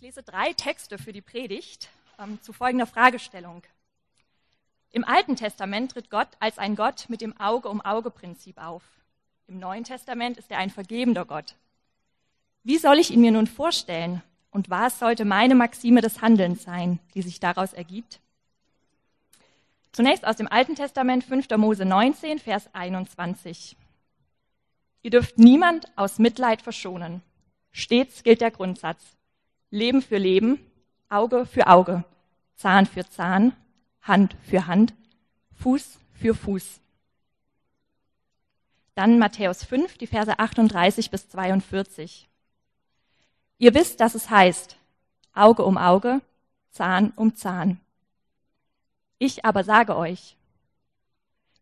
Ich lese drei Texte für die Predigt ähm, zu folgender Fragestellung. Im Alten Testament tritt Gott als ein Gott mit dem Auge-um-Auge-Prinzip auf. Im Neuen Testament ist er ein vergebender Gott. Wie soll ich ihn mir nun vorstellen? Und was sollte meine Maxime des Handelns sein, die sich daraus ergibt? Zunächst aus dem Alten Testament 5. Mose 19, Vers 21. Ihr dürft niemand aus Mitleid verschonen. Stets gilt der Grundsatz. Leben für Leben, Auge für Auge, Zahn für Zahn, Hand für Hand, Fuß für Fuß. Dann Matthäus 5, die Verse 38 bis 42. Ihr wisst, dass es heißt, Auge um Auge, Zahn um Zahn. Ich aber sage euch,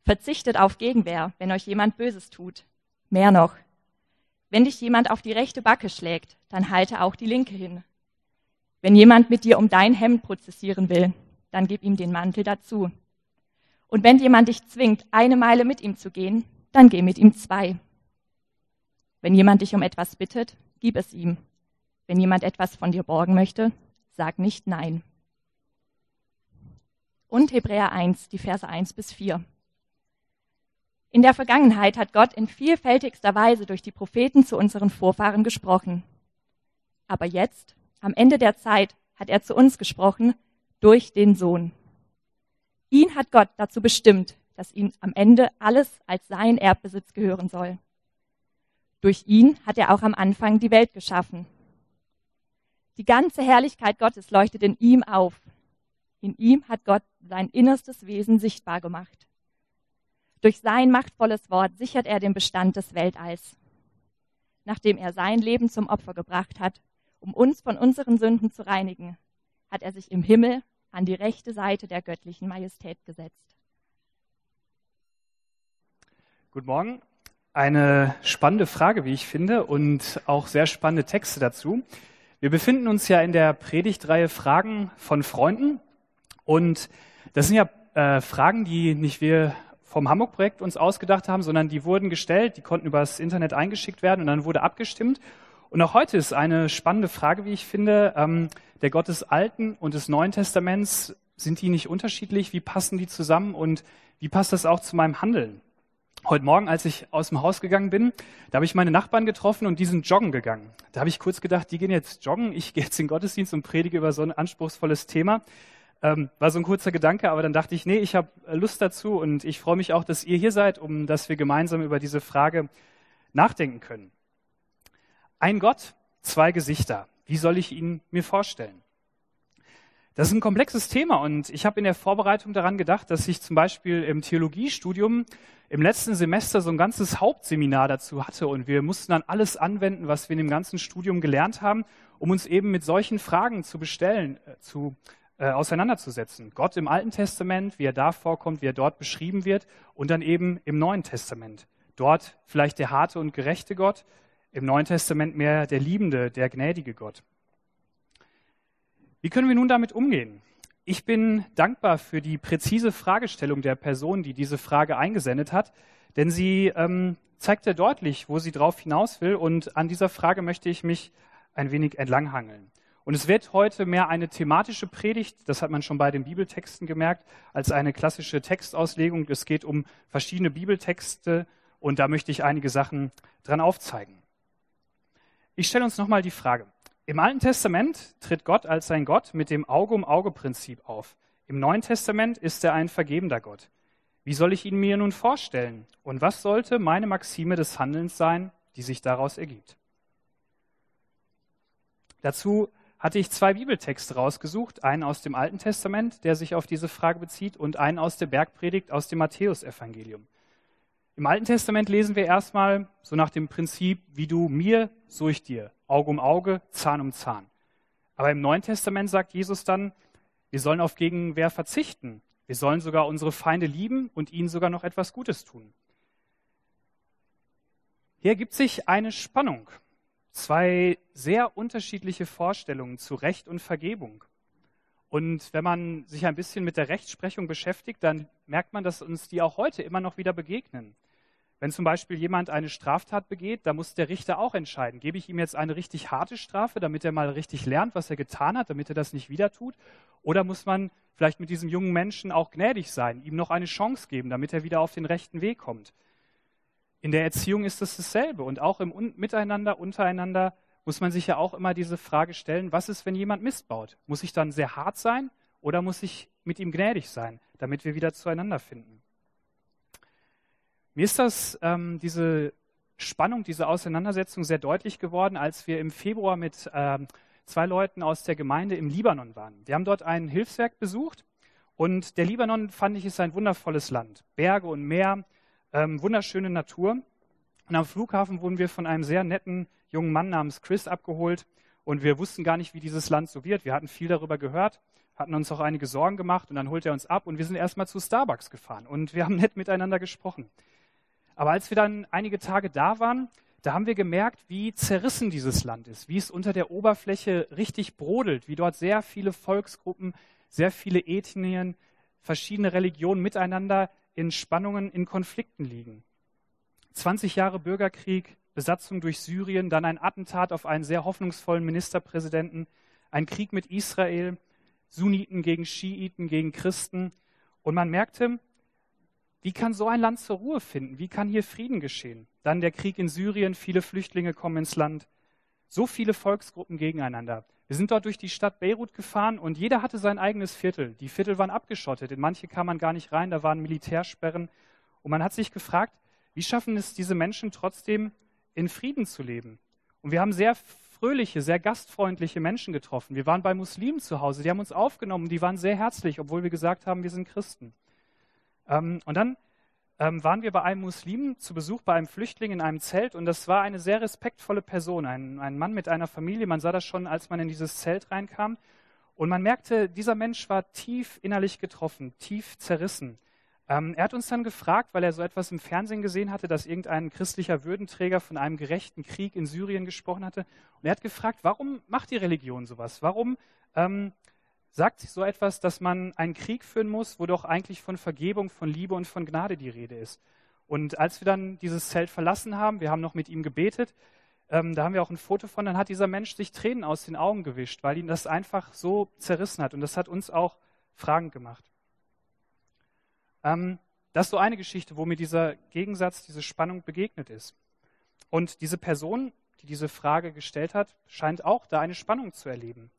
verzichtet auf Gegenwehr, wenn euch jemand Böses tut. Mehr noch, wenn dich jemand auf die rechte Backe schlägt, dann halte auch die linke hin. Wenn jemand mit dir um dein Hemd prozessieren will, dann gib ihm den Mantel dazu. Und wenn jemand dich zwingt, eine Meile mit ihm zu gehen, dann geh mit ihm zwei. Wenn jemand dich um etwas bittet, gib es ihm. Wenn jemand etwas von dir borgen möchte, sag nicht nein. Und Hebräer 1, die Verse 1 bis 4. In der Vergangenheit hat Gott in vielfältigster Weise durch die Propheten zu unseren Vorfahren gesprochen. Aber jetzt am Ende der Zeit hat er zu uns gesprochen durch den Sohn. Ihn hat Gott dazu bestimmt, dass ihm am Ende alles als sein Erbbesitz gehören soll. Durch ihn hat er auch am Anfang die Welt geschaffen. Die ganze Herrlichkeit Gottes leuchtet in ihm auf. In ihm hat Gott sein innerstes Wesen sichtbar gemacht. Durch sein machtvolles Wort sichert er den Bestand des Weltalls. Nachdem er sein Leben zum Opfer gebracht hat, um uns von unseren Sünden zu reinigen, hat er sich im Himmel an die rechte Seite der göttlichen Majestät gesetzt. Guten Morgen. Eine spannende Frage, wie ich finde, und auch sehr spannende Texte dazu. Wir befinden uns ja in der Predigtreihe Fragen von Freunden. Und das sind ja äh, Fragen, die nicht wir vom Hamburg-Projekt uns ausgedacht haben, sondern die wurden gestellt, die konnten übers Internet eingeschickt werden und dann wurde abgestimmt. Und auch heute ist eine spannende Frage, wie ich finde, ähm, der Gott des Alten und des Neuen Testaments, sind die nicht unterschiedlich? Wie passen die zusammen und wie passt das auch zu meinem Handeln? Heute Morgen, als ich aus dem Haus gegangen bin, da habe ich meine Nachbarn getroffen und die sind joggen gegangen. Da habe ich kurz gedacht, die gehen jetzt joggen, ich gehe jetzt in den Gottesdienst und predige über so ein anspruchsvolles Thema. Ähm, war so ein kurzer Gedanke, aber dann dachte ich, nee, ich habe Lust dazu und ich freue mich auch, dass ihr hier seid, um dass wir gemeinsam über diese Frage nachdenken können. Ein Gott, zwei Gesichter. Wie soll ich ihn mir vorstellen? Das ist ein komplexes Thema und ich habe in der Vorbereitung daran gedacht, dass ich zum Beispiel im Theologiestudium im letzten Semester so ein ganzes Hauptseminar dazu hatte und wir mussten dann alles anwenden, was wir in dem ganzen Studium gelernt haben, um uns eben mit solchen Fragen zu bestellen, äh, zu äh, auseinanderzusetzen. Gott im Alten Testament, wie er da vorkommt, wie er dort beschrieben wird und dann eben im Neuen Testament. Dort vielleicht der harte und gerechte Gott, im Neuen Testament mehr der liebende, der gnädige Gott. Wie können wir nun damit umgehen? Ich bin dankbar für die präzise Fragestellung der Person, die diese Frage eingesendet hat, denn sie ähm, zeigt sehr deutlich, wo sie drauf hinaus will und an dieser Frage möchte ich mich ein wenig entlanghangeln. Und es wird heute mehr eine thematische Predigt, das hat man schon bei den Bibeltexten gemerkt, als eine klassische Textauslegung. Es geht um verschiedene Bibeltexte und da möchte ich einige Sachen dran aufzeigen. Ich stelle uns nochmal die Frage. Im Alten Testament tritt Gott als sein Gott mit dem Auge-um-Auge-Prinzip auf. Im Neuen Testament ist er ein vergebender Gott. Wie soll ich ihn mir nun vorstellen? Und was sollte meine Maxime des Handelns sein, die sich daraus ergibt? Dazu hatte ich zwei Bibeltexte rausgesucht, einen aus dem Alten Testament, der sich auf diese Frage bezieht, und einen aus der Bergpredigt aus dem Matthäusevangelium. Im Alten Testament lesen wir erstmal so nach dem Prinzip, wie du mir, so ich dir, Auge um Auge, Zahn um Zahn. Aber im Neuen Testament sagt Jesus dann, wir sollen auf Gegenwehr verzichten. Wir sollen sogar unsere Feinde lieben und ihnen sogar noch etwas Gutes tun. Hier ergibt sich eine Spannung. Zwei sehr unterschiedliche Vorstellungen zu Recht und Vergebung. Und wenn man sich ein bisschen mit der Rechtsprechung beschäftigt, dann merkt man, dass uns die auch heute immer noch wieder begegnen. Wenn zum Beispiel jemand eine Straftat begeht, da muss der Richter auch entscheiden, gebe ich ihm jetzt eine richtig harte Strafe, damit er mal richtig lernt, was er getan hat, damit er das nicht wieder tut, oder muss man vielleicht mit diesem jungen Menschen auch gnädig sein, ihm noch eine Chance geben, damit er wieder auf den rechten Weg kommt. In der Erziehung ist es dasselbe und auch im Miteinander, untereinander muss man sich ja auch immer diese Frage stellen, was ist, wenn jemand missbaut? Muss ich dann sehr hart sein oder muss ich mit ihm gnädig sein, damit wir wieder zueinander finden? Mir ist das, ähm, diese Spannung, diese Auseinandersetzung sehr deutlich geworden, als wir im Februar mit ähm, zwei Leuten aus der Gemeinde im Libanon waren. Wir haben dort ein Hilfswerk besucht und der Libanon, fand ich, ist ein wundervolles Land. Berge und Meer, ähm, wunderschöne Natur. Und am Flughafen wurden wir von einem sehr netten jungen Mann namens Chris abgeholt und wir wussten gar nicht, wie dieses Land so wird. Wir hatten viel darüber gehört, hatten uns auch einige Sorgen gemacht und dann holt er uns ab und wir sind erstmal zu Starbucks gefahren und wir haben nett miteinander gesprochen. Aber als wir dann einige Tage da waren, da haben wir gemerkt, wie zerrissen dieses Land ist, wie es unter der Oberfläche richtig brodelt, wie dort sehr viele Volksgruppen, sehr viele Ethnien, verschiedene Religionen miteinander in Spannungen, in Konflikten liegen. 20 Jahre Bürgerkrieg, Besatzung durch Syrien, dann ein Attentat auf einen sehr hoffnungsvollen Ministerpräsidenten, ein Krieg mit Israel, Sunniten gegen Schiiten, gegen Christen. Und man merkte, wie kann so ein Land zur Ruhe finden? Wie kann hier Frieden geschehen? Dann der Krieg in Syrien, viele Flüchtlinge kommen ins Land, so viele Volksgruppen gegeneinander. Wir sind dort durch die Stadt Beirut gefahren und jeder hatte sein eigenes Viertel. Die Viertel waren abgeschottet, in manche kam man gar nicht rein, da waren Militärsperren. Und man hat sich gefragt, wie schaffen es diese Menschen trotzdem in Frieden zu leben? Und wir haben sehr fröhliche, sehr gastfreundliche Menschen getroffen. Wir waren bei Muslimen zu Hause, die haben uns aufgenommen, die waren sehr herzlich, obwohl wir gesagt haben, wir sind Christen. Ähm, und dann ähm, waren wir bei einem Muslim zu Besuch bei einem Flüchtling in einem Zelt und das war eine sehr respektvolle Person, ein, ein Mann mit einer Familie. Man sah das schon, als man in dieses Zelt reinkam. Und man merkte, dieser Mensch war tief innerlich getroffen, tief zerrissen. Ähm, er hat uns dann gefragt, weil er so etwas im Fernsehen gesehen hatte, dass irgendein christlicher Würdenträger von einem gerechten Krieg in Syrien gesprochen hatte. Und er hat gefragt, warum macht die Religion sowas? Warum ähm, sagt so etwas, dass man einen Krieg führen muss, wo doch eigentlich von Vergebung, von Liebe und von Gnade die Rede ist. Und als wir dann dieses Zelt verlassen haben, wir haben noch mit ihm gebetet, ähm, da haben wir auch ein Foto von, dann hat dieser Mensch sich Tränen aus den Augen gewischt, weil ihn das einfach so zerrissen hat. Und das hat uns auch fragend gemacht. Ähm, das ist so eine Geschichte, wo mir dieser Gegensatz, diese Spannung begegnet ist. Und diese Person, die diese Frage gestellt hat, scheint auch da eine Spannung zu erleben.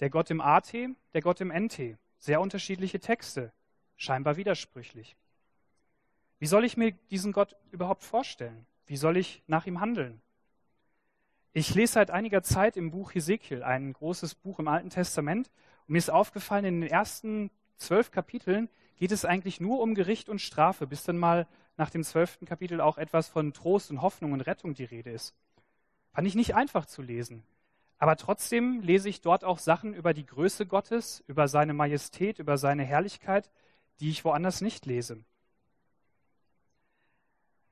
Der Gott im AT, der Gott im NT. Sehr unterschiedliche Texte, scheinbar widersprüchlich. Wie soll ich mir diesen Gott überhaupt vorstellen? Wie soll ich nach ihm handeln? Ich lese seit einiger Zeit im Buch Hesekiel, ein großes Buch im Alten Testament, und mir ist aufgefallen, in den ersten zwölf Kapiteln geht es eigentlich nur um Gericht und Strafe, bis dann mal nach dem zwölften Kapitel auch etwas von Trost und Hoffnung und Rettung die Rede ist. Fand ich nicht einfach zu lesen. Aber trotzdem lese ich dort auch Sachen über die Größe Gottes, über seine Majestät, über seine Herrlichkeit, die ich woanders nicht lese.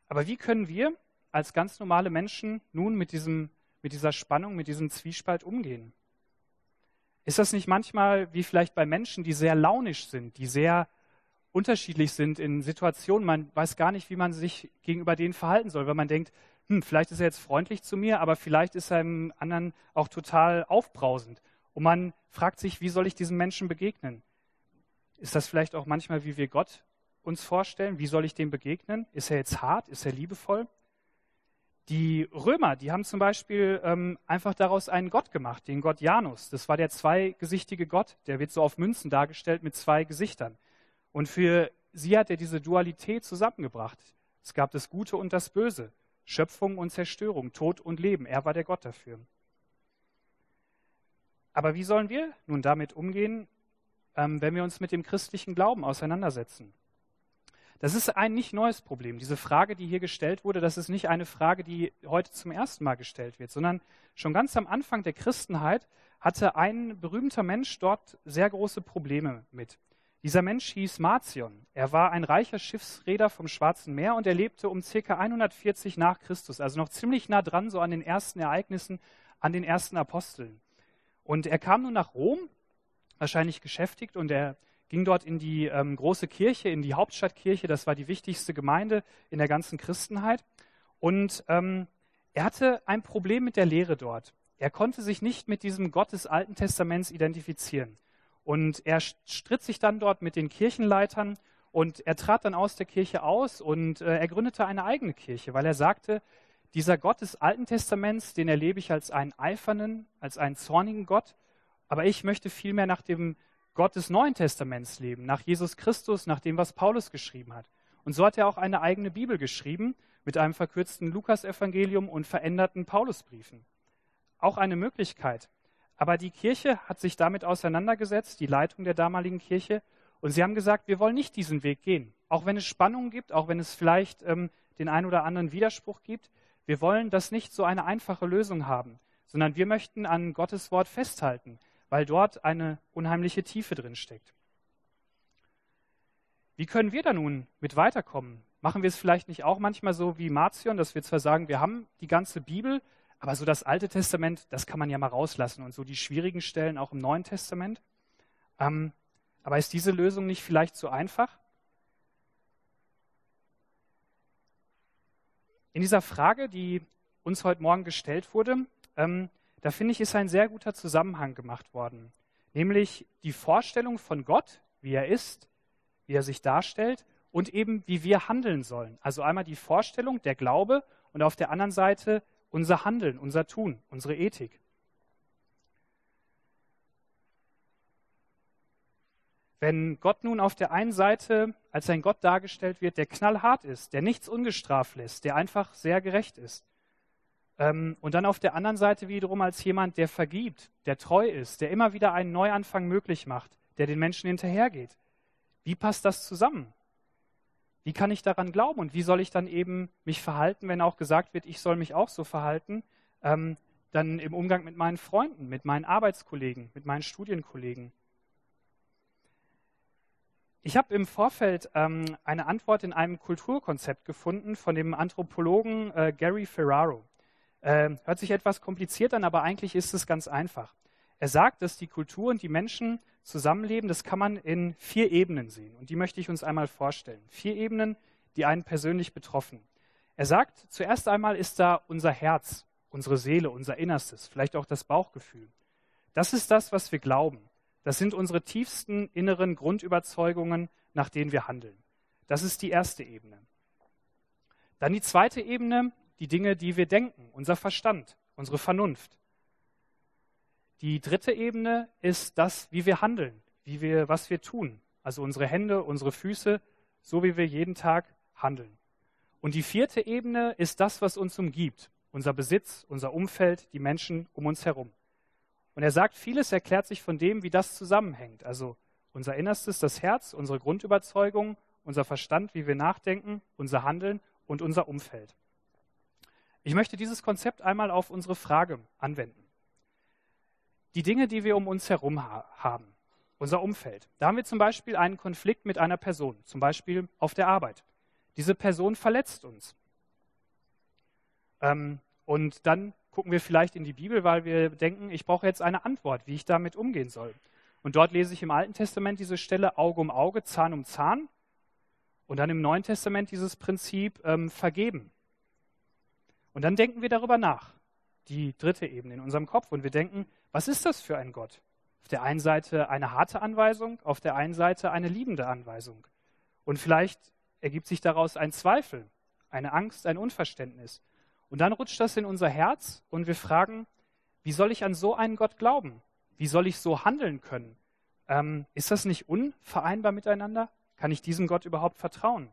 Aber wie können wir als ganz normale Menschen nun mit, diesem, mit dieser Spannung, mit diesem Zwiespalt umgehen? Ist das nicht manchmal wie vielleicht bei Menschen, die sehr launisch sind, die sehr unterschiedlich sind in Situationen, man weiß gar nicht, wie man sich gegenüber denen verhalten soll, weil man denkt, hm, vielleicht ist er jetzt freundlich zu mir, aber vielleicht ist er im anderen auch total aufbrausend. Und man fragt sich, wie soll ich diesem Menschen begegnen? Ist das vielleicht auch manchmal, wie wir Gott uns vorstellen? Wie soll ich dem begegnen? Ist er jetzt hart? Ist er liebevoll? Die Römer, die haben zum Beispiel ähm, einfach daraus einen Gott gemacht, den Gott Janus. Das war der zweigesichtige Gott, der wird so auf Münzen dargestellt mit zwei Gesichtern. Und für sie hat er diese Dualität zusammengebracht. Es gab das Gute und das Böse. Schöpfung und Zerstörung, Tod und Leben. Er war der Gott dafür. Aber wie sollen wir nun damit umgehen, ähm, wenn wir uns mit dem christlichen Glauben auseinandersetzen? Das ist ein nicht neues Problem. Diese Frage, die hier gestellt wurde, das ist nicht eine Frage, die heute zum ersten Mal gestellt wird, sondern schon ganz am Anfang der Christenheit hatte ein berühmter Mensch dort sehr große Probleme mit. Dieser Mensch hieß Marcion. Er war ein reicher Schiffsräder vom Schwarzen Meer und er lebte um circa 140 nach Christus, also noch ziemlich nah dran, so an den ersten Ereignissen, an den ersten Aposteln. Und er kam nun nach Rom, wahrscheinlich geschäftigt, und er ging dort in die ähm, große Kirche, in die Hauptstadtkirche. Das war die wichtigste Gemeinde in der ganzen Christenheit. Und ähm, er hatte ein Problem mit der Lehre dort. Er konnte sich nicht mit diesem Gott des Alten Testaments identifizieren. Und er stritt sich dann dort mit den Kirchenleitern und er trat dann aus der Kirche aus und äh, er gründete eine eigene Kirche, weil er sagte, dieser Gott des Alten Testaments, den erlebe ich als einen eifernen, als einen zornigen Gott, aber ich möchte vielmehr nach dem Gott des Neuen Testaments leben, nach Jesus Christus, nach dem, was Paulus geschrieben hat. Und so hat er auch eine eigene Bibel geschrieben mit einem verkürzten Lukasevangelium und veränderten Paulusbriefen. Auch eine Möglichkeit. Aber die Kirche hat sich damit auseinandergesetzt, die Leitung der damaligen Kirche, und sie haben gesagt, wir wollen nicht diesen Weg gehen. Auch wenn es Spannungen gibt, auch wenn es vielleicht ähm, den einen oder anderen Widerspruch gibt, wir wollen das nicht so eine einfache Lösung haben, sondern wir möchten an Gottes Wort festhalten, weil dort eine unheimliche Tiefe drin steckt. Wie können wir da nun mit weiterkommen? Machen wir es vielleicht nicht auch manchmal so wie Marcion, dass wir zwar sagen, wir haben die ganze Bibel, aber so das Alte Testament, das kann man ja mal rauslassen und so die schwierigen Stellen auch im Neuen Testament. Ähm, aber ist diese Lösung nicht vielleicht zu einfach? In dieser Frage, die uns heute Morgen gestellt wurde, ähm, da finde ich, ist ein sehr guter Zusammenhang gemacht worden. Nämlich die Vorstellung von Gott, wie er ist, wie er sich darstellt und eben wie wir handeln sollen. Also einmal die Vorstellung, der Glaube und auf der anderen Seite unser Handeln, unser Tun, unsere Ethik. Wenn Gott nun auf der einen Seite als ein Gott dargestellt wird, der knallhart ist, der nichts ungestraft lässt, der einfach sehr gerecht ist, ähm, und dann auf der anderen Seite wiederum als jemand, der vergibt, der treu ist, der immer wieder einen Neuanfang möglich macht, der den Menschen hinterhergeht. Wie passt das zusammen? Wie kann ich daran glauben und wie soll ich dann eben mich verhalten, wenn auch gesagt wird, ich soll mich auch so verhalten, ähm, dann im Umgang mit meinen Freunden, mit meinen Arbeitskollegen, mit meinen Studienkollegen? Ich habe im Vorfeld ähm, eine Antwort in einem Kulturkonzept gefunden von dem Anthropologen äh, Gary Ferraro. Äh, hört sich etwas kompliziert an, aber eigentlich ist es ganz einfach. Er sagt, dass die Kultur und die Menschen zusammenleben, das kann man in vier Ebenen sehen. Und die möchte ich uns einmal vorstellen. Vier Ebenen, die einen persönlich betreffen. Er sagt, zuerst einmal ist da unser Herz, unsere Seele, unser Innerstes, vielleicht auch das Bauchgefühl. Das ist das, was wir glauben. Das sind unsere tiefsten inneren Grundüberzeugungen, nach denen wir handeln. Das ist die erste Ebene. Dann die zweite Ebene, die Dinge, die wir denken, unser Verstand, unsere Vernunft. Die dritte Ebene ist das, wie wir handeln, wie wir, was wir tun. Also unsere Hände, unsere Füße, so wie wir jeden Tag handeln. Und die vierte Ebene ist das, was uns umgibt, unser Besitz, unser Umfeld, die Menschen um uns herum. Und er sagt, vieles erklärt sich von dem, wie das zusammenhängt. Also unser Innerstes, das Herz, unsere Grundüberzeugung, unser Verstand, wie wir nachdenken, unser Handeln und unser Umfeld. Ich möchte dieses Konzept einmal auf unsere Frage anwenden. Die Dinge, die wir um uns herum ha haben, unser Umfeld. Da haben wir zum Beispiel einen Konflikt mit einer Person, zum Beispiel auf der Arbeit. Diese Person verletzt uns. Ähm, und dann gucken wir vielleicht in die Bibel, weil wir denken, ich brauche jetzt eine Antwort, wie ich damit umgehen soll. Und dort lese ich im Alten Testament diese Stelle Auge um Auge, Zahn um Zahn. Und dann im Neuen Testament dieses Prinzip ähm, vergeben. Und dann denken wir darüber nach, die dritte Ebene in unserem Kopf. Und wir denken, was ist das für ein Gott? Auf der einen Seite eine harte Anweisung, auf der einen Seite eine liebende Anweisung. Und vielleicht ergibt sich daraus ein Zweifel, eine Angst, ein Unverständnis. Und dann rutscht das in unser Herz und wir fragen, wie soll ich an so einen Gott glauben? Wie soll ich so handeln können? Ähm, ist das nicht unvereinbar miteinander? Kann ich diesem Gott überhaupt vertrauen?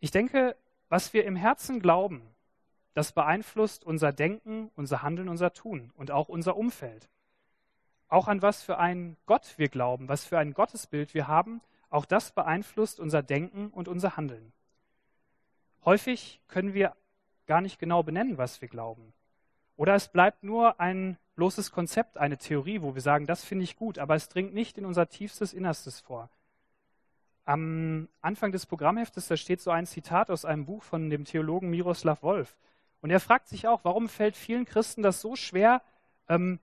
Ich denke, was wir im Herzen glauben, das beeinflusst unser Denken, unser Handeln, unser Tun und auch unser Umfeld. Auch an was für einen Gott wir glauben, was für ein Gottesbild wir haben, auch das beeinflusst unser Denken und unser Handeln. Häufig können wir gar nicht genau benennen, was wir glauben. Oder es bleibt nur ein bloßes Konzept, eine Theorie, wo wir sagen, das finde ich gut, aber es dringt nicht in unser tiefstes Innerstes vor. Am Anfang des Programmheftes, da steht so ein Zitat aus einem Buch von dem Theologen Miroslav Wolf. Und er fragt sich auch, warum fällt vielen Christen das so schwer, ähm,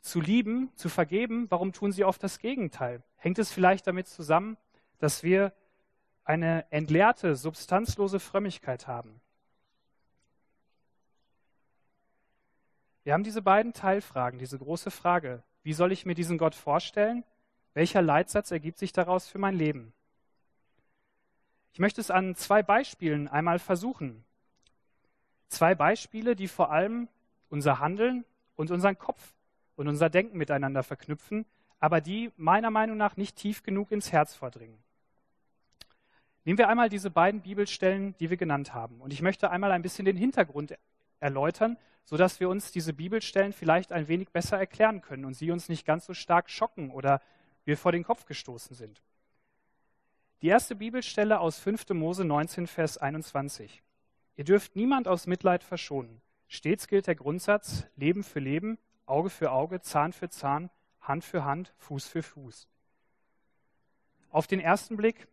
zu lieben, zu vergeben, warum tun sie oft das Gegenteil? Hängt es vielleicht damit zusammen, dass wir eine entleerte, substanzlose Frömmigkeit haben? Wir haben diese beiden Teilfragen, diese große Frage, wie soll ich mir diesen Gott vorstellen? Welcher Leitsatz ergibt sich daraus für mein Leben? Ich möchte es an zwei Beispielen einmal versuchen. Zwei Beispiele, die vor allem unser Handeln und unseren Kopf und unser Denken miteinander verknüpfen, aber die meiner Meinung nach nicht tief genug ins Herz vordringen. Nehmen wir einmal diese beiden Bibelstellen, die wir genannt haben. Und ich möchte einmal ein bisschen den Hintergrund erläutern, sodass wir uns diese Bibelstellen vielleicht ein wenig besser erklären können und sie uns nicht ganz so stark schocken oder wir vor den Kopf gestoßen sind. Die erste Bibelstelle aus 5. Mose 19, Vers 21. Ihr dürft niemand aus Mitleid verschonen. Stets gilt der Grundsatz Leben für Leben, Auge für Auge, Zahn für Zahn, Hand für Hand, Fuß für Fuß. Auf den ersten Blick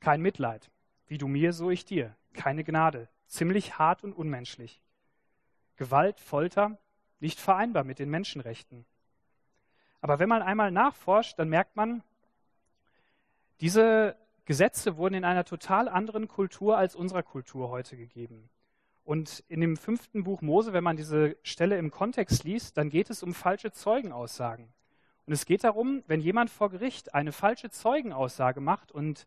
kein Mitleid. Wie du mir, so ich dir. Keine Gnade. Ziemlich hart und unmenschlich. Gewalt, Folter, nicht vereinbar mit den Menschenrechten. Aber wenn man einmal nachforscht, dann merkt man, diese Gesetze wurden in einer total anderen Kultur als unserer Kultur heute gegeben. Und in dem fünften Buch Mose, wenn man diese Stelle im Kontext liest, dann geht es um falsche Zeugenaussagen. Und es geht darum, wenn jemand vor Gericht eine falsche Zeugenaussage macht und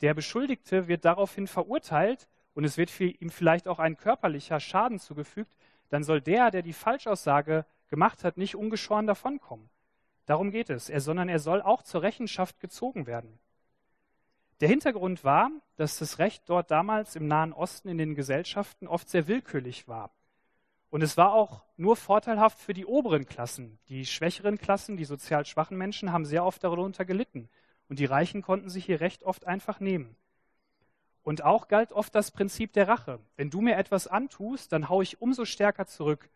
der Beschuldigte wird daraufhin verurteilt und es wird ihm vielleicht auch ein körperlicher Schaden zugefügt, dann soll der, der die Falschaussage gemacht hat, nicht ungeschoren davonkommen. Darum geht es, er, sondern er soll auch zur Rechenschaft gezogen werden. Der Hintergrund war, dass das Recht dort damals im Nahen Osten in den Gesellschaften oft sehr willkürlich war. Und es war auch nur vorteilhaft für die oberen Klassen. Die schwächeren Klassen, die sozial schwachen Menschen, haben sehr oft darunter gelitten. Und die Reichen konnten sich ihr Recht oft einfach nehmen. Und auch galt oft das Prinzip der Rache. Wenn du mir etwas antust, dann haue ich umso stärker zurück.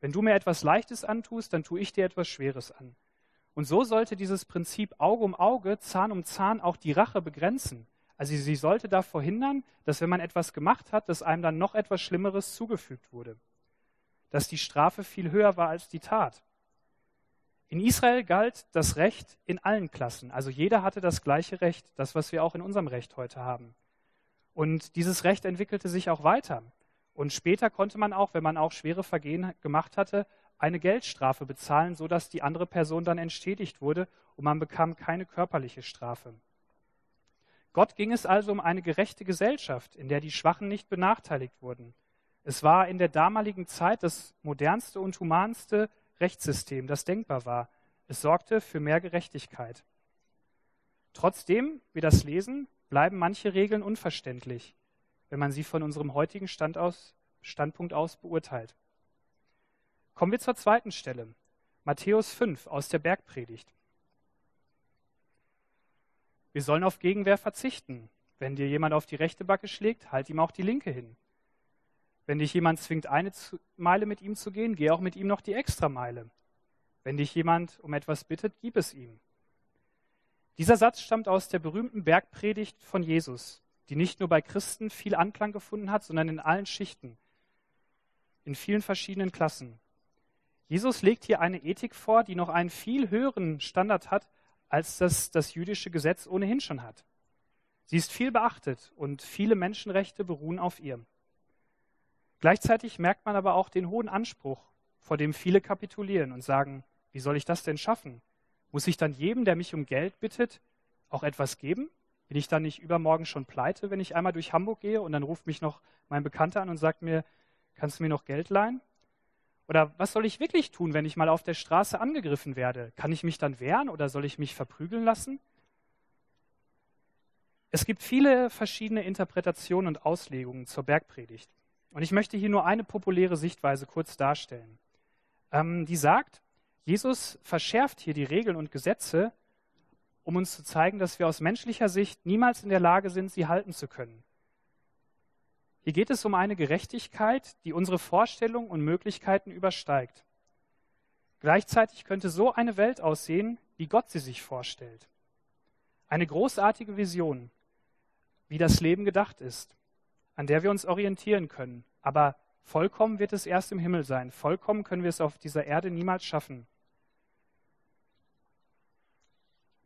Wenn du mir etwas Leichtes antust, dann tue ich dir etwas Schweres an. Und so sollte dieses Prinzip Auge um Auge, Zahn um Zahn auch die Rache begrenzen. Also sie sollte da verhindern, dass wenn man etwas gemacht hat, dass einem dann noch etwas Schlimmeres zugefügt wurde. Dass die Strafe viel höher war als die Tat. In Israel galt das Recht in allen Klassen. Also jeder hatte das gleiche Recht, das, was wir auch in unserem Recht heute haben. Und dieses Recht entwickelte sich auch weiter. Und später konnte man auch, wenn man auch schwere Vergehen gemacht hatte, eine Geldstrafe bezahlen, sodass die andere Person dann entschädigt wurde und man bekam keine körperliche Strafe. Gott ging es also um eine gerechte Gesellschaft, in der die Schwachen nicht benachteiligt wurden. Es war in der damaligen Zeit das modernste und humanste Rechtssystem, das denkbar war. Es sorgte für mehr Gerechtigkeit. Trotzdem, wir das lesen, bleiben manche Regeln unverständlich, wenn man sie von unserem heutigen Stand aus, Standpunkt aus beurteilt. Kommen wir zur zweiten Stelle. Matthäus 5 aus der Bergpredigt. Wir sollen auf Gegenwehr verzichten. Wenn dir jemand auf die rechte Backe schlägt, halt ihm auch die linke hin. Wenn dich jemand zwingt, eine Meile mit ihm zu gehen, geh auch mit ihm noch die extra Meile. Wenn dich jemand um etwas bittet, gib es ihm. Dieser Satz stammt aus der berühmten Bergpredigt von Jesus, die nicht nur bei Christen viel Anklang gefunden hat, sondern in allen Schichten, in vielen verschiedenen Klassen. Jesus legt hier eine Ethik vor, die noch einen viel höheren Standard hat, als das das jüdische Gesetz ohnehin schon hat. Sie ist viel beachtet und viele Menschenrechte beruhen auf ihr. Gleichzeitig merkt man aber auch den hohen Anspruch, vor dem viele kapitulieren und sagen, wie soll ich das denn schaffen? Muss ich dann jedem, der mich um Geld bittet, auch etwas geben? Bin ich dann nicht übermorgen schon pleite, wenn ich einmal durch Hamburg gehe und dann ruft mich noch mein Bekannter an und sagt mir, kannst du mir noch Geld leihen? Oder was soll ich wirklich tun, wenn ich mal auf der Straße angegriffen werde? Kann ich mich dann wehren oder soll ich mich verprügeln lassen? Es gibt viele verschiedene Interpretationen und Auslegungen zur Bergpredigt. Und ich möchte hier nur eine populäre Sichtweise kurz darstellen. Ähm, die sagt, Jesus verschärft hier die Regeln und Gesetze, um uns zu zeigen, dass wir aus menschlicher Sicht niemals in der Lage sind, sie halten zu können. Hier geht es um eine Gerechtigkeit, die unsere Vorstellungen und Möglichkeiten übersteigt. Gleichzeitig könnte so eine Welt aussehen, wie Gott sie sich vorstellt. Eine großartige Vision, wie das Leben gedacht ist, an der wir uns orientieren können, aber Vollkommen wird es erst im Himmel sein. Vollkommen können wir es auf dieser Erde niemals schaffen.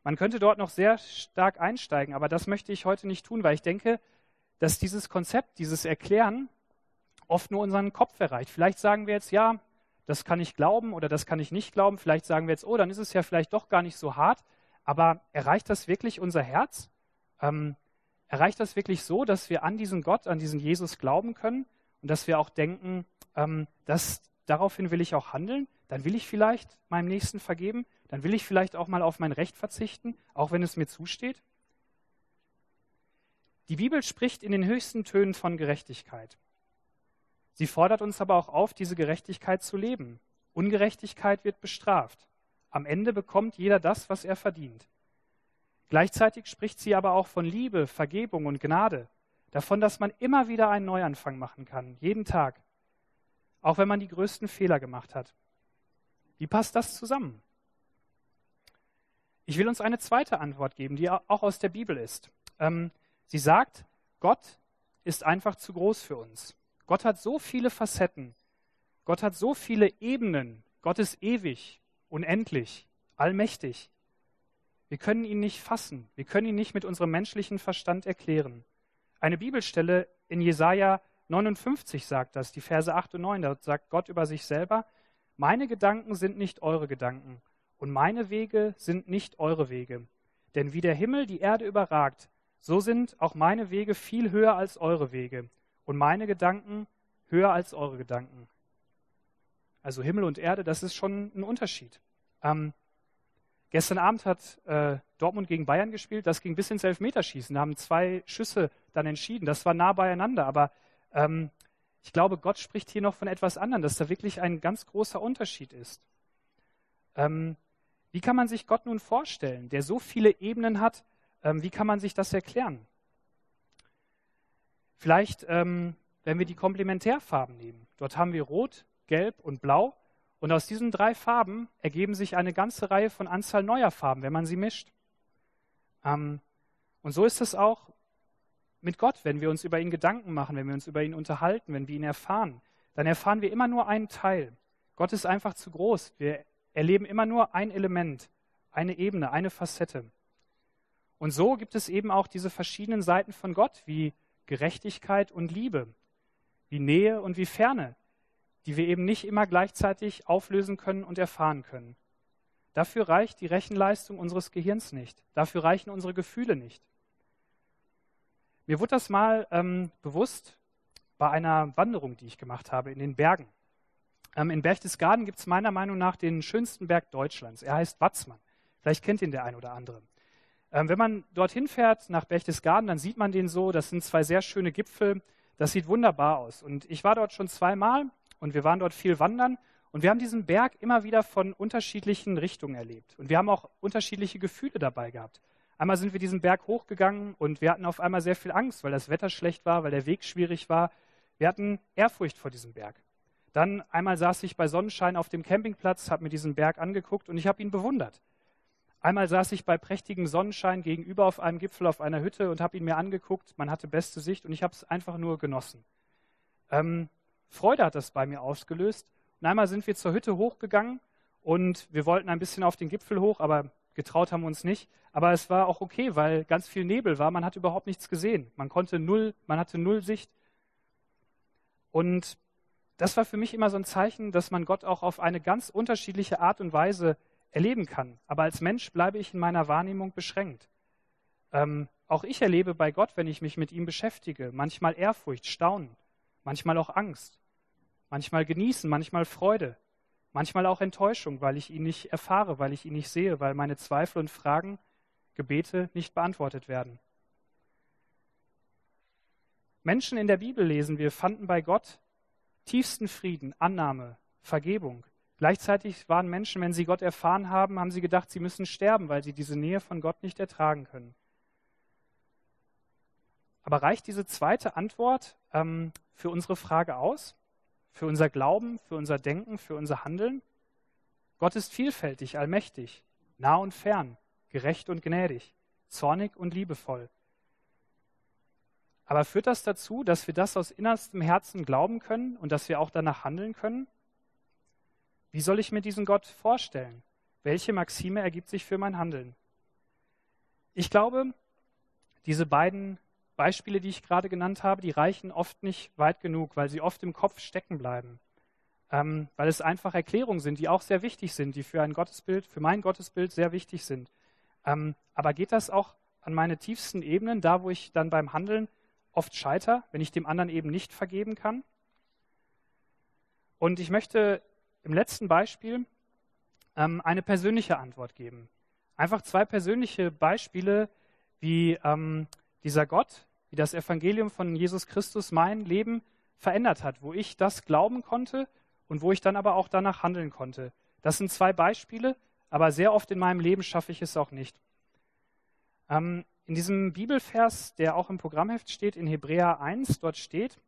Man könnte dort noch sehr stark einsteigen, aber das möchte ich heute nicht tun, weil ich denke, dass dieses Konzept, dieses Erklären oft nur unseren Kopf erreicht. Vielleicht sagen wir jetzt, ja, das kann ich glauben oder das kann ich nicht glauben. Vielleicht sagen wir jetzt, oh, dann ist es ja vielleicht doch gar nicht so hart. Aber erreicht das wirklich unser Herz? Ähm, erreicht das wirklich so, dass wir an diesen Gott, an diesen Jesus glauben können und dass wir auch denken, ähm, dass daraufhin will ich auch handeln? Dann will ich vielleicht meinem Nächsten vergeben? Dann will ich vielleicht auch mal auf mein Recht verzichten, auch wenn es mir zusteht? Die Bibel spricht in den höchsten Tönen von Gerechtigkeit. Sie fordert uns aber auch auf, diese Gerechtigkeit zu leben. Ungerechtigkeit wird bestraft. Am Ende bekommt jeder das, was er verdient. Gleichzeitig spricht sie aber auch von Liebe, Vergebung und Gnade, davon, dass man immer wieder einen Neuanfang machen kann, jeden Tag, auch wenn man die größten Fehler gemacht hat. Wie passt das zusammen? Ich will uns eine zweite Antwort geben, die auch aus der Bibel ist. Ähm, sie sagt, Gott ist einfach zu groß für uns. Gott hat so viele Facetten. Gott hat so viele Ebenen. Gott ist ewig, unendlich, allmächtig. Wir können ihn nicht fassen. Wir können ihn nicht mit unserem menschlichen Verstand erklären. Eine Bibelstelle in Jesaja 59 sagt das, die Verse 8 und 9. Da sagt Gott über sich selber: Meine Gedanken sind nicht eure Gedanken und meine Wege sind nicht eure Wege. Denn wie der Himmel die Erde überragt, so sind auch meine Wege viel höher als eure Wege und meine Gedanken höher als eure Gedanken. Also Himmel und Erde, das ist schon ein Unterschied. Ähm, gestern Abend hat äh, Dortmund gegen Bayern gespielt, das ging bis ins Elfmeterschießen. Da haben zwei Schüsse dann entschieden. Das war nah beieinander, aber ähm, ich glaube, Gott spricht hier noch von etwas anderem, dass da wirklich ein ganz großer Unterschied ist. Ähm, wie kann man sich Gott nun vorstellen, der so viele Ebenen hat? Ähm, wie kann man sich das erklären? Vielleicht, ähm, wenn wir die Komplementärfarben nehmen. Dort haben wir Rot, Gelb und Blau. Und aus diesen drei Farben ergeben sich eine ganze Reihe von Anzahl neuer Farben, wenn man sie mischt. Ähm, und so ist es auch mit Gott, wenn wir uns über ihn Gedanken machen, wenn wir uns über ihn unterhalten, wenn wir ihn erfahren. Dann erfahren wir immer nur einen Teil. Gott ist einfach zu groß. Wir erleben immer nur ein Element, eine Ebene, eine Facette. Und so gibt es eben auch diese verschiedenen Seiten von Gott, wie Gerechtigkeit und Liebe, wie Nähe und wie Ferne, die wir eben nicht immer gleichzeitig auflösen können und erfahren können. Dafür reicht die Rechenleistung unseres Gehirns nicht. Dafür reichen unsere Gefühle nicht. Mir wurde das mal ähm, bewusst bei einer Wanderung, die ich gemacht habe in den Bergen. Ähm, in Berchtesgaden gibt es meiner Meinung nach den schönsten Berg Deutschlands. Er heißt Watzmann. Vielleicht kennt ihn der ein oder andere. Ähm, wenn man dorthin fährt nach Berchtesgaden, dann sieht man den so. Das sind zwei sehr schöne Gipfel. Das sieht wunderbar aus. Und ich war dort schon zweimal und wir waren dort viel wandern. Und wir haben diesen Berg immer wieder von unterschiedlichen Richtungen erlebt. Und wir haben auch unterschiedliche Gefühle dabei gehabt. Einmal sind wir diesen Berg hochgegangen und wir hatten auf einmal sehr viel Angst, weil das Wetter schlecht war, weil der Weg schwierig war. Wir hatten Ehrfurcht vor diesem Berg. Dann einmal saß ich bei Sonnenschein auf dem Campingplatz, habe mir diesen Berg angeguckt und ich habe ihn bewundert. Einmal saß ich bei prächtigem Sonnenschein gegenüber auf einem Gipfel auf einer Hütte und habe ihn mir angeguckt. Man hatte beste Sicht und ich habe es einfach nur genossen. Ähm, Freude hat das bei mir ausgelöst. Und einmal sind wir zur Hütte hochgegangen und wir wollten ein bisschen auf den Gipfel hoch, aber getraut haben wir uns nicht. Aber es war auch okay, weil ganz viel Nebel war. Man hat überhaupt nichts gesehen. Man konnte null, man hatte null Sicht. Und das war für mich immer so ein Zeichen, dass man Gott auch auf eine ganz unterschiedliche Art und Weise erleben kann. Aber als Mensch bleibe ich in meiner Wahrnehmung beschränkt. Ähm, auch ich erlebe bei Gott, wenn ich mich mit ihm beschäftige, manchmal Ehrfurcht, Staunen, manchmal auch Angst, manchmal Genießen, manchmal Freude, manchmal auch Enttäuschung, weil ich ihn nicht erfahre, weil ich ihn nicht sehe, weil meine Zweifel und Fragen, Gebete nicht beantwortet werden. Menschen in der Bibel lesen wir, fanden bei Gott tiefsten Frieden, Annahme, Vergebung. Gleichzeitig waren Menschen, wenn sie Gott erfahren haben, haben sie gedacht, sie müssen sterben, weil sie diese Nähe von Gott nicht ertragen können. Aber reicht diese zweite Antwort ähm, für unsere Frage aus? Für unser Glauben, für unser Denken, für unser Handeln? Gott ist vielfältig, allmächtig, nah und fern, gerecht und gnädig, zornig und liebevoll. Aber führt das dazu, dass wir das aus innerstem Herzen glauben können und dass wir auch danach handeln können? Wie soll ich mir diesen Gott vorstellen? Welche Maxime ergibt sich für mein Handeln? Ich glaube, diese beiden Beispiele, die ich gerade genannt habe, die reichen oft nicht weit genug, weil sie oft im Kopf stecken bleiben. Ähm, weil es einfach Erklärungen sind, die auch sehr wichtig sind, die für ein Gottesbild, für mein Gottesbild sehr wichtig sind. Ähm, aber geht das auch an meine tiefsten Ebenen, da wo ich dann beim Handeln oft scheiter, wenn ich dem anderen eben nicht vergeben kann? Und ich möchte im letzten Beispiel ähm, eine persönliche Antwort geben. Einfach zwei persönliche Beispiele, wie ähm, dieser Gott, wie das Evangelium von Jesus Christus mein Leben verändert hat, wo ich das glauben konnte und wo ich dann aber auch danach handeln konnte. Das sind zwei Beispiele, aber sehr oft in meinem Leben schaffe ich es auch nicht. Ähm, in diesem Bibelvers, der auch im Programmheft steht, in Hebräer 1, dort steht,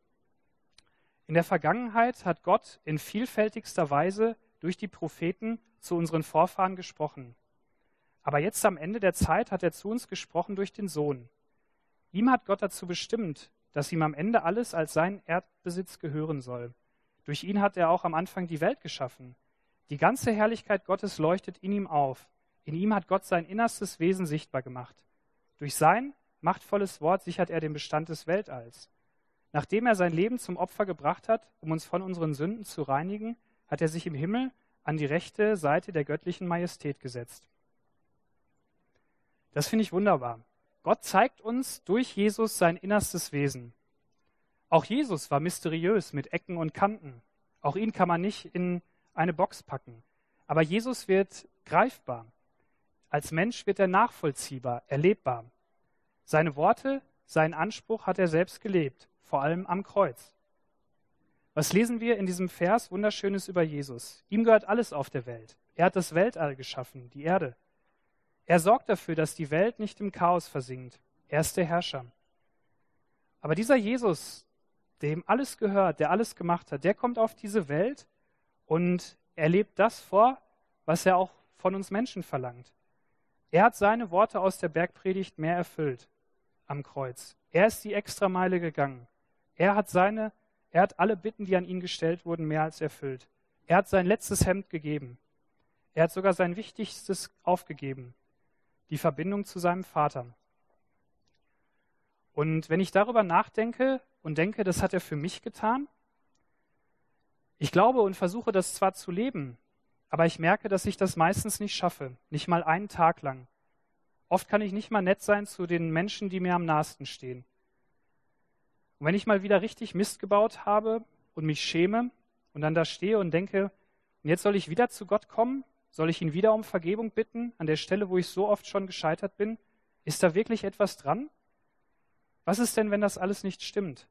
in der Vergangenheit hat Gott in vielfältigster Weise durch die Propheten zu unseren Vorfahren gesprochen. Aber jetzt am Ende der Zeit hat er zu uns gesprochen durch den Sohn. Ihm hat Gott dazu bestimmt, dass ihm am Ende alles als sein Erdbesitz gehören soll. Durch ihn hat er auch am Anfang die Welt geschaffen. Die ganze Herrlichkeit Gottes leuchtet in ihm auf. In ihm hat Gott sein innerstes Wesen sichtbar gemacht. Durch sein machtvolles Wort sichert er den Bestand des Weltalls. Nachdem er sein Leben zum Opfer gebracht hat, um uns von unseren Sünden zu reinigen, hat er sich im Himmel an die rechte Seite der göttlichen Majestät gesetzt. Das finde ich wunderbar. Gott zeigt uns durch Jesus sein innerstes Wesen. Auch Jesus war mysteriös mit Ecken und Kanten. Auch ihn kann man nicht in eine Box packen. Aber Jesus wird greifbar. Als Mensch wird er nachvollziehbar, erlebbar. Seine Worte, seinen Anspruch hat er selbst gelebt, vor allem am Kreuz. Was lesen wir in diesem Vers Wunderschönes über Jesus? Ihm gehört alles auf der Welt. Er hat das Weltall geschaffen, die Erde. Er sorgt dafür, dass die Welt nicht im Chaos versinkt. Er ist der Herrscher. Aber dieser Jesus, dem alles gehört, der alles gemacht hat, der kommt auf diese Welt und er lebt das vor, was er auch von uns Menschen verlangt. Er hat seine Worte aus der Bergpredigt mehr erfüllt am Kreuz. Er ist die Extrameile gegangen. Er hat seine, er hat alle Bitten, die an ihn gestellt wurden, mehr als erfüllt. Er hat sein letztes Hemd gegeben. Er hat sogar sein Wichtigstes aufgegeben die Verbindung zu seinem Vater. Und wenn ich darüber nachdenke und denke, das hat er für mich getan, ich glaube und versuche das zwar zu leben, aber ich merke, dass ich das meistens nicht schaffe, nicht mal einen Tag lang. Oft kann ich nicht mal nett sein zu den Menschen, die mir am nahesten stehen. Und wenn ich mal wieder richtig Mist gebaut habe und mich schäme und dann da stehe und denke, und jetzt soll ich wieder zu Gott kommen soll ich ihn wieder um Vergebung bitten, an der Stelle, wo ich so oft schon gescheitert bin? Ist da wirklich etwas dran? Was ist denn, wenn das alles nicht stimmt?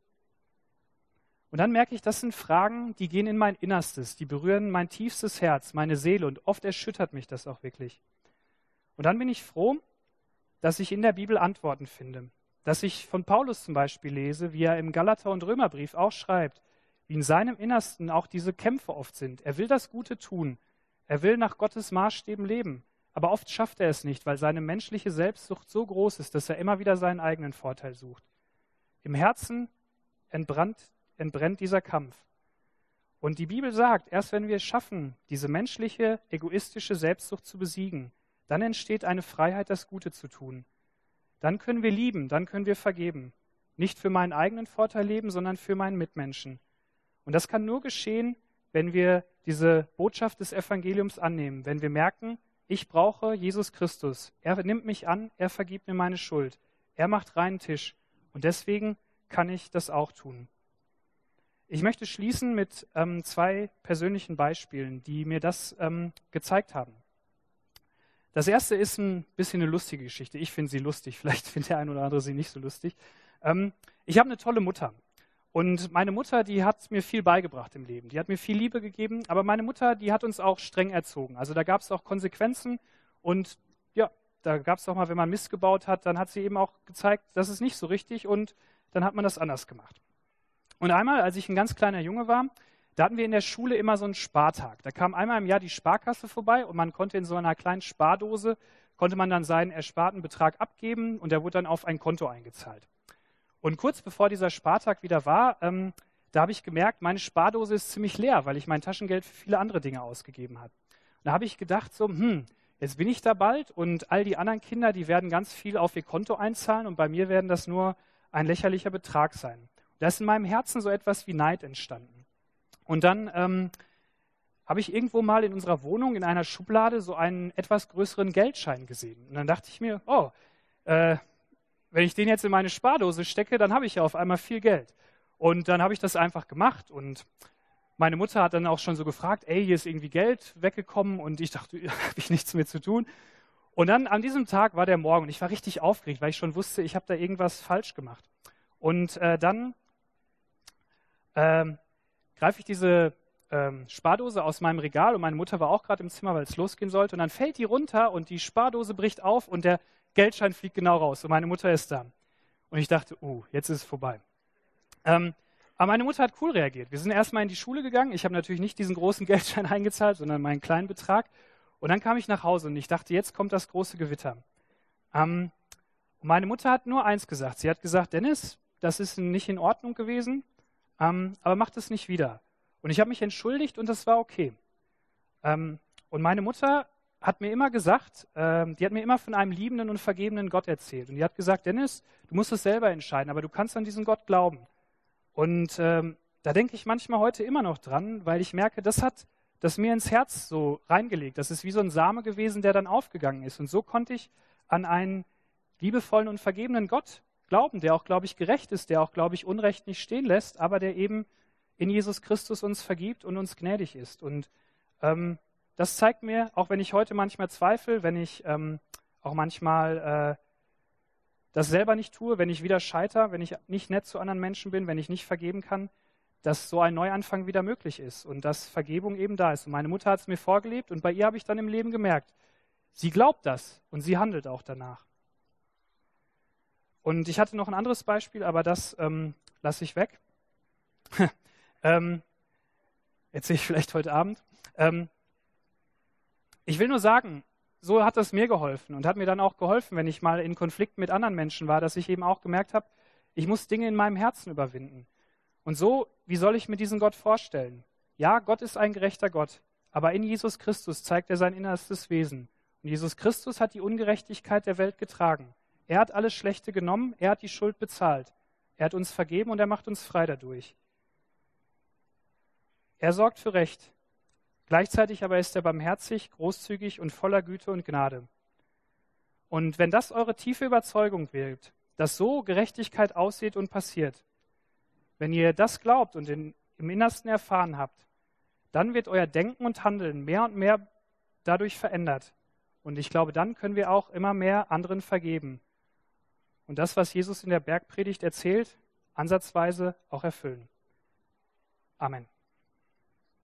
Und dann merke ich, das sind Fragen, die gehen in mein Innerstes, die berühren mein tiefstes Herz, meine Seele und oft erschüttert mich das auch wirklich. Und dann bin ich froh, dass ich in der Bibel Antworten finde. Dass ich von Paulus zum Beispiel lese, wie er im Galater- und Römerbrief auch schreibt, wie in seinem Innersten auch diese Kämpfe oft sind. Er will das Gute tun, er will nach Gottes Maßstäben leben, aber oft schafft er es nicht, weil seine menschliche Selbstsucht so groß ist, dass er immer wieder seinen eigenen Vorteil sucht. Im Herzen entbrannt, entbrennt dieser Kampf. Und die Bibel sagt, erst wenn wir es schaffen, diese menschliche, egoistische Selbstsucht zu besiegen, dann entsteht eine Freiheit, das Gute zu tun. Dann können wir lieben, dann können wir vergeben. Nicht für meinen eigenen Vorteil leben, sondern für meinen Mitmenschen. Und das kann nur geschehen, wenn wir diese Botschaft des Evangeliums annehmen, wenn wir merken, ich brauche Jesus Christus. Er nimmt mich an, er vergibt mir meine Schuld. Er macht reinen Tisch. Und deswegen kann ich das auch tun. Ich möchte schließen mit ähm, zwei persönlichen Beispielen, die mir das ähm, gezeigt haben. Das erste ist ein bisschen eine lustige Geschichte. Ich finde sie lustig. Vielleicht findet der ein oder andere sie nicht so lustig. Ähm, ich habe eine tolle Mutter. Und meine Mutter, die hat mir viel beigebracht im Leben. Die hat mir viel Liebe gegeben, aber meine Mutter, die hat uns auch streng erzogen. Also da gab es auch Konsequenzen und ja, da gab es auch mal, wenn man Mist gebaut hat, dann hat sie eben auch gezeigt, das ist nicht so richtig und dann hat man das anders gemacht. Und einmal, als ich ein ganz kleiner Junge war, da hatten wir in der Schule immer so einen Spartag. Da kam einmal im Jahr die Sparkasse vorbei und man konnte in so einer kleinen Spardose, konnte man dann seinen ersparten Betrag abgeben und der wurde dann auf ein Konto eingezahlt. Und kurz bevor dieser Spartag wieder war, ähm, da habe ich gemerkt, meine Spardose ist ziemlich leer, weil ich mein Taschengeld für viele andere Dinge ausgegeben habe. Und da habe ich gedacht, so, hm, jetzt bin ich da bald und all die anderen Kinder, die werden ganz viel auf ihr Konto einzahlen und bei mir werden das nur ein lächerlicher Betrag sein. Und da ist in meinem Herzen so etwas wie Neid entstanden. Und dann ähm, habe ich irgendwo mal in unserer Wohnung in einer Schublade so einen etwas größeren Geldschein gesehen. Und dann dachte ich mir, oh, äh, wenn ich den jetzt in meine Spardose stecke, dann habe ich ja auf einmal viel Geld. Und dann habe ich das einfach gemacht und meine Mutter hat dann auch schon so gefragt, ey, hier ist irgendwie Geld weggekommen und ich dachte, habe ich nichts mehr zu tun. Und dann an diesem Tag war der Morgen und ich war richtig aufgeregt, weil ich schon wusste, ich habe da irgendwas falsch gemacht. Und äh, dann ähm, greife ich diese ähm, Spardose aus meinem Regal und meine Mutter war auch gerade im Zimmer, weil es losgehen sollte. Und dann fällt die runter und die Spardose bricht auf und der Geldschein fliegt genau raus und meine Mutter ist da. Und ich dachte, oh, jetzt ist es vorbei. Ähm, aber meine Mutter hat cool reagiert. Wir sind erstmal in die Schule gegangen. Ich habe natürlich nicht diesen großen Geldschein eingezahlt, sondern meinen kleinen Betrag. Und dann kam ich nach Hause und ich dachte, jetzt kommt das große Gewitter. Ähm, und meine Mutter hat nur eins gesagt. Sie hat gesagt, Dennis, das ist nicht in Ordnung gewesen, ähm, aber mach das nicht wieder. Und ich habe mich entschuldigt und das war okay. Ähm, und meine Mutter hat mir immer gesagt, ähm, die hat mir immer von einem liebenden und vergebenen Gott erzählt. Und die hat gesagt, Dennis, du musst es selber entscheiden, aber du kannst an diesen Gott glauben. Und ähm, da denke ich manchmal heute immer noch dran, weil ich merke, das hat das mir ins Herz so reingelegt. Das ist wie so ein Same gewesen, der dann aufgegangen ist. Und so konnte ich an einen liebevollen und vergebenen Gott glauben, der auch, glaube ich, gerecht ist, der auch, glaube ich, Unrecht nicht stehen lässt, aber der eben in Jesus Christus uns vergibt und uns gnädig ist. Und ähm, das zeigt mir, auch wenn ich heute manchmal zweifle, wenn ich ähm, auch manchmal äh, das selber nicht tue, wenn ich wieder scheiter, wenn ich nicht nett zu anderen Menschen bin, wenn ich nicht vergeben kann, dass so ein Neuanfang wieder möglich ist und dass Vergebung eben da ist. Und meine Mutter hat es mir vorgelebt und bei ihr habe ich dann im Leben gemerkt, sie glaubt das und sie handelt auch danach. Und ich hatte noch ein anderes Beispiel, aber das ähm, lasse ich weg. ähm, erzähle ich vielleicht heute Abend. Ähm, ich will nur sagen, so hat das mir geholfen und hat mir dann auch geholfen, wenn ich mal in Konflikt mit anderen Menschen war, dass ich eben auch gemerkt habe, ich muss Dinge in meinem Herzen überwinden. Und so, wie soll ich mir diesen Gott vorstellen? Ja, Gott ist ein gerechter Gott, aber in Jesus Christus zeigt er sein innerstes Wesen. Und Jesus Christus hat die Ungerechtigkeit der Welt getragen. Er hat alles Schlechte genommen, er hat die Schuld bezahlt. Er hat uns vergeben und er macht uns frei dadurch. Er sorgt für Recht. Gleichzeitig aber ist er barmherzig, großzügig und voller Güte und Gnade. Und wenn das eure tiefe Überzeugung wird, dass so Gerechtigkeit aussieht und passiert, wenn ihr das glaubt und in, im Innersten erfahren habt, dann wird euer Denken und Handeln mehr und mehr dadurch verändert. Und ich glaube, dann können wir auch immer mehr anderen vergeben. Und das, was Jesus in der Bergpredigt erzählt, ansatzweise auch erfüllen. Amen.